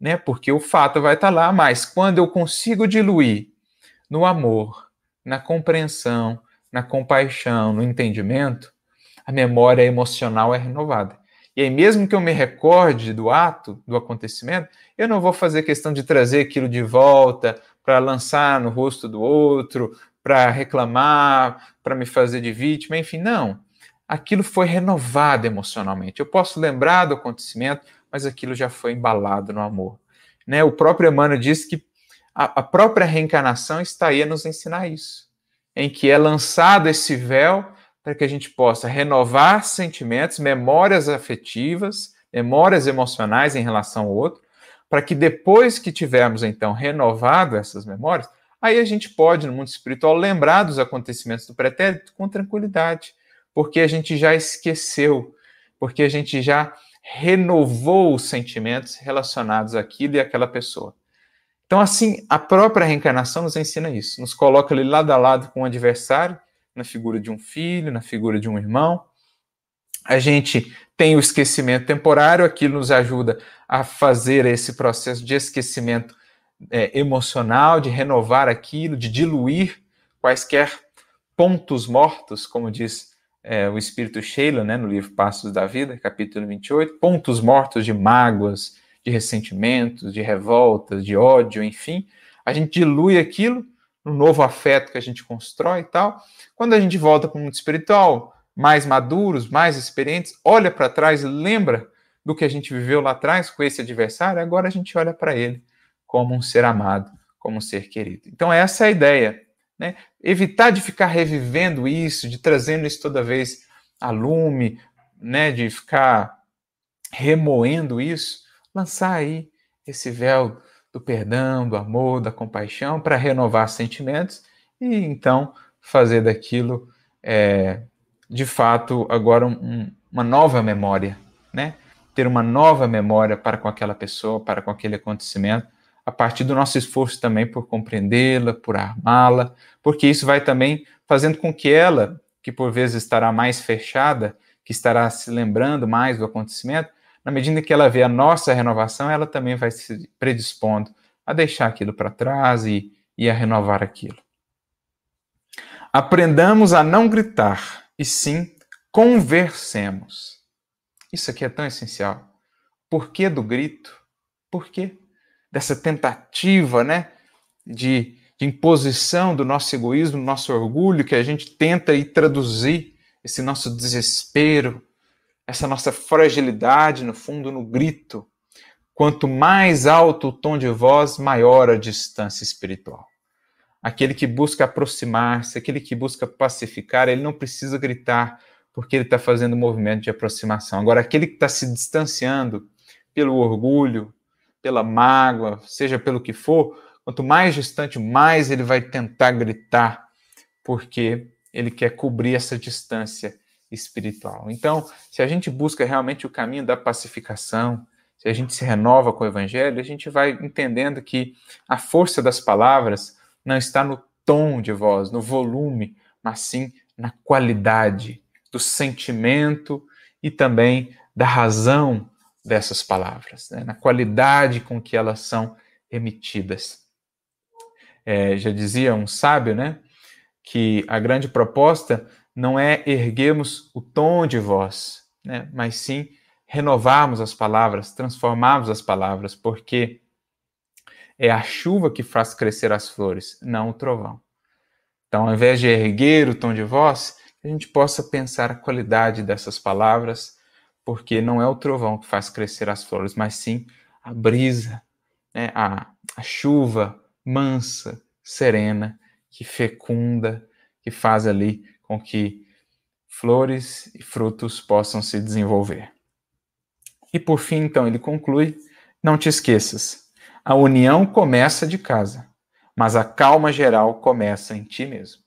[SPEAKER 1] né? Porque o fato vai estar tá lá, mas quando eu consigo diluir no amor, na compreensão, na compaixão, no entendimento, a memória emocional é renovada. E aí, mesmo que eu me recorde do ato, do acontecimento, eu não vou fazer questão de trazer aquilo de volta para lançar no rosto do outro, para reclamar, para me fazer de vítima, enfim, não. Aquilo foi renovado emocionalmente. Eu posso lembrar do acontecimento, mas aquilo já foi embalado no amor. Né? O próprio Emmanuel diz que a, a própria reencarnação está aí a nos ensinar isso, em que é lançado esse véu para que a gente possa renovar sentimentos, memórias afetivas, memórias emocionais em relação ao outro, para que depois que tivermos então renovado essas memórias, aí a gente pode, no mundo espiritual, lembrar dos acontecimentos do pretérito com tranquilidade, porque a gente já esqueceu, porque a gente já renovou os sentimentos relacionados àquilo e àquela pessoa. Então, assim, a própria reencarnação nos ensina isso, nos coloca ali lado a lado com o adversário, na figura de um filho, na figura de um irmão. A gente tem o esquecimento temporário, aquilo nos ajuda a fazer esse processo de esquecimento é, emocional, de renovar aquilo, de diluir quaisquer pontos mortos, como diz é, o espírito Sheila, né, no livro Passos da Vida, capítulo 28, pontos mortos de mágoas, de ressentimentos, de revoltas, de ódio, enfim. A gente dilui aquilo no novo afeto que a gente constrói e tal. Quando a gente volta para o mundo espiritual, mais maduros, mais experientes, olha para trás e lembra do que a gente viveu lá atrás com esse adversário, agora a gente olha para ele como um ser amado, como um ser querido. Então, essa é a ideia. Né? Evitar de ficar revivendo isso, de trazendo isso toda vez a lume, né? de ficar remoendo isso, lançar aí esse véu do perdão, do amor, da compaixão, para renovar sentimentos e então fazer daquilo, é, de fato, agora um, uma nova memória, né? Ter uma nova memória para com aquela pessoa, para com aquele acontecimento, a partir do nosso esforço também por compreendê-la, por armá-la, porque isso vai também fazendo com que ela, que por vezes estará mais fechada, que estará se lembrando mais do acontecimento, na medida que ela vê a nossa renovação, ela também vai se predispondo a deixar aquilo para trás e, e a renovar aquilo. Aprendamos a não gritar, e sim conversemos. Isso aqui é tão essencial. Por que do grito? Por quê? Dessa tentativa, né, de, de imposição do nosso egoísmo, do nosso orgulho, que a gente tenta ir traduzir esse nosso desespero, essa nossa fragilidade, no fundo, no grito. Quanto mais alto o tom de voz, maior a distância espiritual. Aquele que busca aproximar-se, aquele que busca pacificar, ele não precisa gritar, porque ele está fazendo um movimento de aproximação. Agora, aquele que está se distanciando pelo orgulho, pela mágoa, seja pelo que for, quanto mais distante, mais ele vai tentar gritar, porque ele quer cobrir essa distância espiritual. Então, se a gente busca realmente o caminho da pacificação, se a gente se renova com o evangelho, a gente vai entendendo que a força das palavras não está no tom de voz, no volume, mas sim na qualidade do sentimento e também da razão dessas palavras, né? na qualidade com que elas são emitidas. É, já dizia um sábio, né, que a grande proposta não é erguermos o tom de voz, né? mas sim renovarmos as palavras, transformarmos as palavras, porque é a chuva que faz crescer as flores, não o trovão. Então, ao invés de erguer o tom de voz, a gente possa pensar a qualidade dessas palavras, porque não é o trovão que faz crescer as flores, mas sim a brisa, né? a, a chuva mansa, serena, que fecunda, que faz ali com que flores e frutos possam se desenvolver. E por fim, então, ele conclui: não te esqueças, a união começa de casa, mas a calma geral começa em ti mesmo.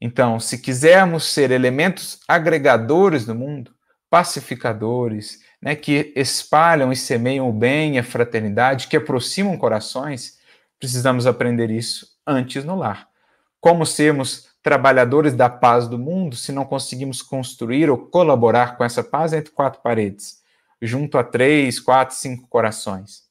[SPEAKER 1] Então, se quisermos ser elementos agregadores do mundo, pacificadores, né, que espalham e semeiam o bem e a fraternidade, que aproximam corações, precisamos aprender isso antes no lar. Como sermos trabalhadores da paz do mundo se não conseguimos construir ou colaborar com essa paz entre quatro paredes, junto a três, quatro, cinco corações?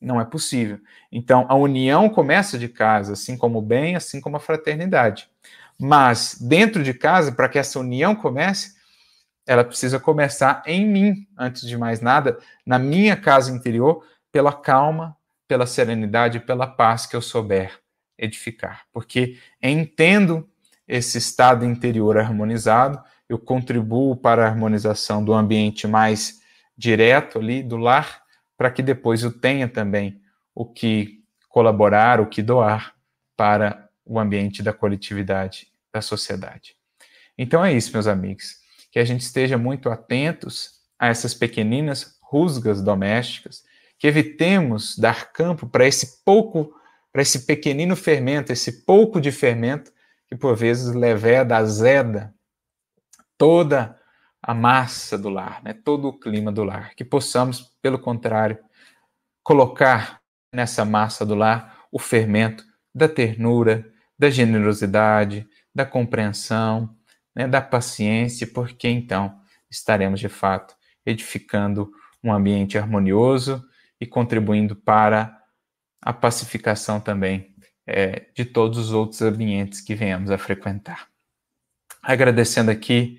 [SPEAKER 1] Não é possível. Então, a união começa de casa, assim como o bem, assim como a fraternidade. Mas, dentro de casa, para que essa união comece, ela precisa começar em mim, antes de mais nada, na minha casa interior, pela calma, pela serenidade, pela paz que eu souber edificar, porque entendo esse estado interior harmonizado, eu contribuo para a harmonização do ambiente mais direto ali do lar, para que depois eu tenha também o que colaborar, o que doar para o ambiente da coletividade, da sociedade. Então é isso, meus amigos, que a gente esteja muito atentos a essas pequeninas rusgas domésticas, que evitemos dar campo para esse pouco, para esse pequenino fermento, esse pouco de fermento que por vezes leveda, azeda toda a massa do lar, né? todo o clima do lar. Que possamos, pelo contrário, colocar nessa massa do lar o fermento da ternura, da generosidade, da compreensão, né? da paciência, porque então estaremos de fato edificando um ambiente harmonioso e contribuindo para a pacificação também é, de todos os outros ambientes que venhamos a frequentar. Agradecendo aqui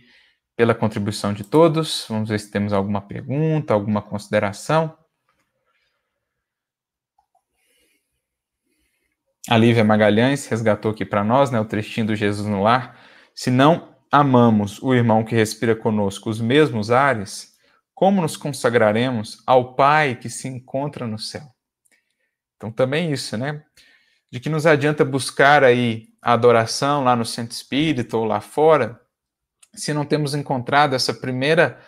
[SPEAKER 1] pela contribuição de todos, vamos ver se temos alguma pergunta, alguma consideração. A Lívia Magalhães resgatou aqui para nós né, o trechinho do Jesus no lar. Se não amamos o irmão que respira conosco os mesmos ares, como nos consagraremos ao Pai que se encontra no céu? Então, também isso, né? De que nos adianta buscar aí a adoração lá no centro espírita ou lá fora, se não temos encontrado essa primeira,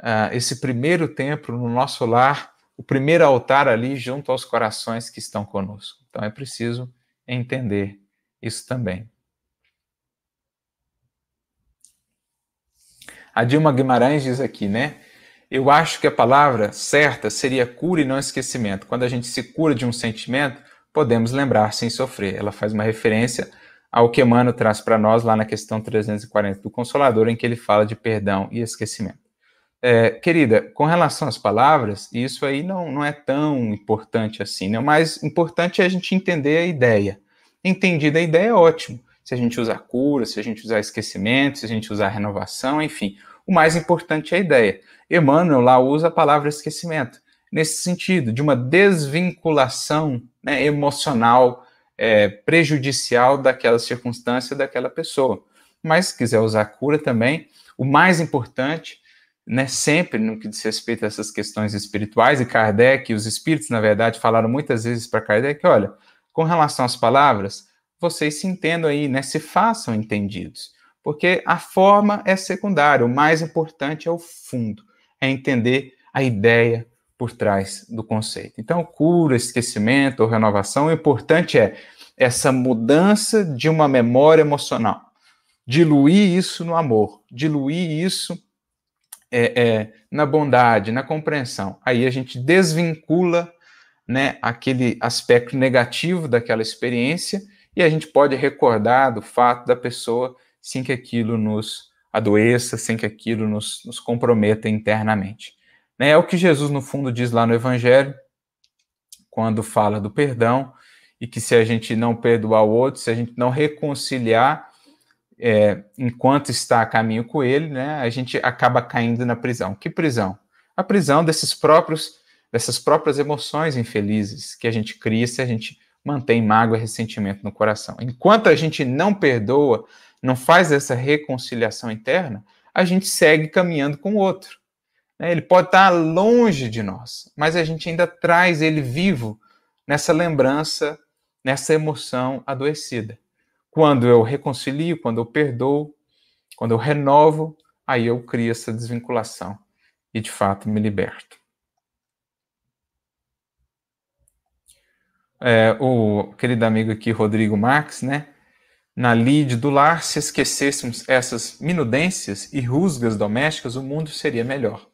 [SPEAKER 1] uh, esse primeiro templo no nosso lar, o primeiro altar ali junto aos corações que estão conosco. Então é preciso entender isso também. A Dilma Guimarães diz aqui, né? Eu acho que a palavra certa seria cura e não esquecimento. Quando a gente se cura de um sentimento, podemos lembrar sem sofrer. Ela faz uma referência ao que Emmanuel traz para nós lá na questão 340 do Consolador, em que ele fala de perdão e esquecimento. É, querida, com relação às palavras, isso aí não, não é tão importante assim. Né? O mais importante é a gente entender a ideia. Entendida a ideia é ótimo. Se a gente usar cura, se a gente usar esquecimento, se a gente usar renovação, enfim. O mais importante é a ideia. Emmanuel lá usa a palavra esquecimento nesse sentido, de uma desvinculação né, emocional é, prejudicial daquela circunstância, daquela pessoa. Mas se quiser usar cura também, o mais importante, né, sempre no que diz respeito a essas questões espirituais, e Kardec os espíritos, na verdade, falaram muitas vezes para Kardec: olha, com relação às palavras, vocês se entendam aí, né, se façam entendidos, porque a forma é secundária, o mais importante é o fundo, é entender a ideia, por trás do conceito. Então, cura, esquecimento ou renovação, o importante é essa mudança de uma memória emocional. Diluir isso no amor, diluir isso é, é, na bondade, na compreensão. Aí a gente desvincula né, aquele aspecto negativo daquela experiência e a gente pode recordar do fato da pessoa sem que aquilo nos adoeça, sem que aquilo nos, nos comprometa internamente. Né? É o que Jesus, no fundo, diz lá no Evangelho, quando fala do perdão, e que se a gente não perdoar o outro, se a gente não reconciliar é, enquanto está a caminho com ele, né, a gente acaba caindo na prisão. Que prisão? A prisão desses próprios, dessas próprias emoções infelizes que a gente cria se a gente mantém mágoa e ressentimento no coração. Enquanto a gente não perdoa, não faz essa reconciliação interna, a gente segue caminhando com o outro. Né? Ele pode estar longe de nós, mas a gente ainda traz ele vivo nessa lembrança, nessa emoção adoecida. Quando eu reconcilio, quando eu perdoo, quando eu renovo, aí eu crio essa desvinculação e de fato me liberto. É, o querido amigo aqui, Rodrigo Marques, né? Na lide do lar, se esquecêssemos essas minudências e rusgas domésticas, o mundo seria melhor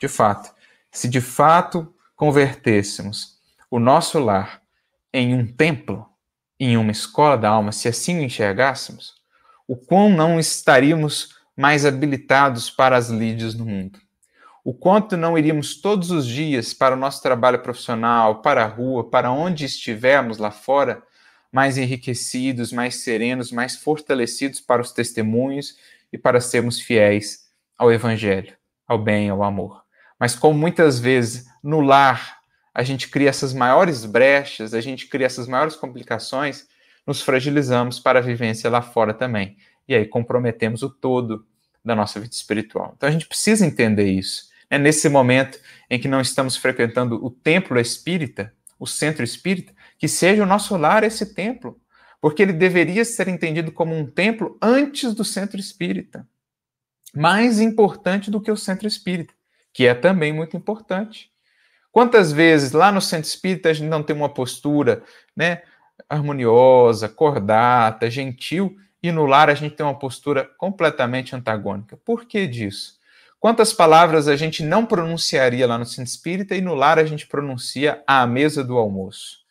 [SPEAKER 1] de fato, se de fato convertêssemos o nosso lar em um templo, em uma escola da alma, se assim o enxergássemos, o quão não estaríamos mais habilitados para as lides no mundo. O quanto não iríamos todos os dias para o nosso trabalho profissional, para a rua, para onde estivermos lá fora, mais enriquecidos, mais serenos, mais fortalecidos para os testemunhos e para sermos fiéis ao Evangelho, ao bem, ao amor. Mas como muitas vezes no lar a gente cria essas maiores brechas, a gente cria essas maiores complicações, nos fragilizamos para a vivência lá fora também. E aí comprometemos o todo da nossa vida espiritual. Então a gente precisa entender isso. É nesse momento em que não estamos frequentando o templo espírita, o centro espírita, que seja o nosso lar esse templo, porque ele deveria ser entendido como um templo antes do centro espírita. Mais importante do que o centro espírita, que é também muito importante. Quantas vezes lá no centro espírita a gente não tem uma postura, né, harmoniosa, cordata, gentil, e no lar a gente tem uma postura completamente antagônica. Por que disso? Quantas palavras a gente não pronunciaria lá no centro espírita e no lar a gente pronuncia à mesa do almoço?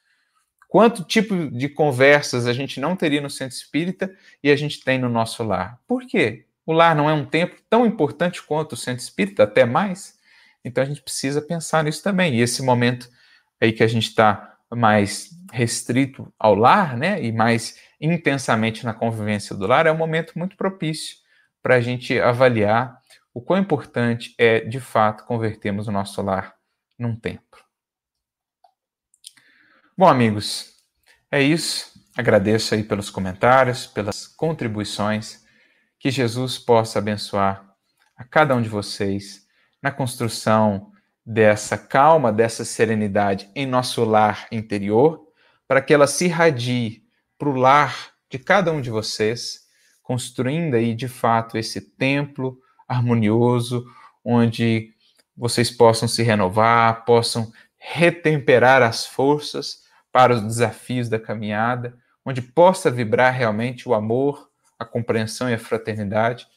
[SPEAKER 1] Quanto tipo de conversas a gente não teria no centro espírita e a gente tem no nosso lar? Por quê? O lar não é um templo tão importante quanto o centro espírita, até mais? Então a gente precisa pensar nisso também. E esse momento aí que a gente está mais restrito ao lar, né, e mais intensamente na convivência do lar, é um momento muito propício para a gente avaliar o quão importante é, de fato, convertermos o nosso lar num templo. Bom, amigos, é isso. Agradeço aí pelos comentários, pelas contribuições. Que Jesus possa abençoar a cada um de vocês na construção dessa calma, dessa serenidade em nosso lar interior, para que ela se irradie para o lar de cada um de vocês, construindo aí de fato esse templo harmonioso, onde vocês possam se renovar, possam retemperar as forças para os desafios da caminhada, onde possa vibrar realmente o amor, a compreensão e a fraternidade,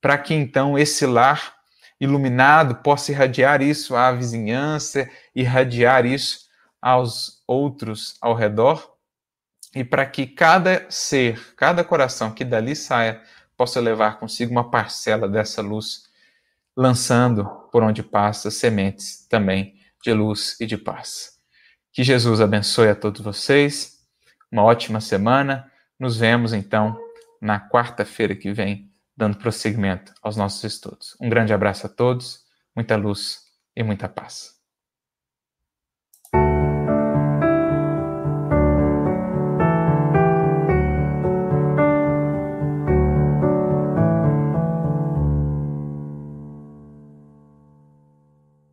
[SPEAKER 1] para que então esse lar iluminado possa irradiar isso à vizinhança, irradiar isso aos outros ao redor, e para que cada ser, cada coração que dali saia, possa levar consigo uma parcela dessa luz, lançando por onde passa sementes também de luz e de paz. Que Jesus abençoe a todos vocês, uma ótima semana. Nos vemos então na quarta-feira que vem dando prosseguimento aos nossos estudos. Um grande abraço a todos, muita luz e muita paz.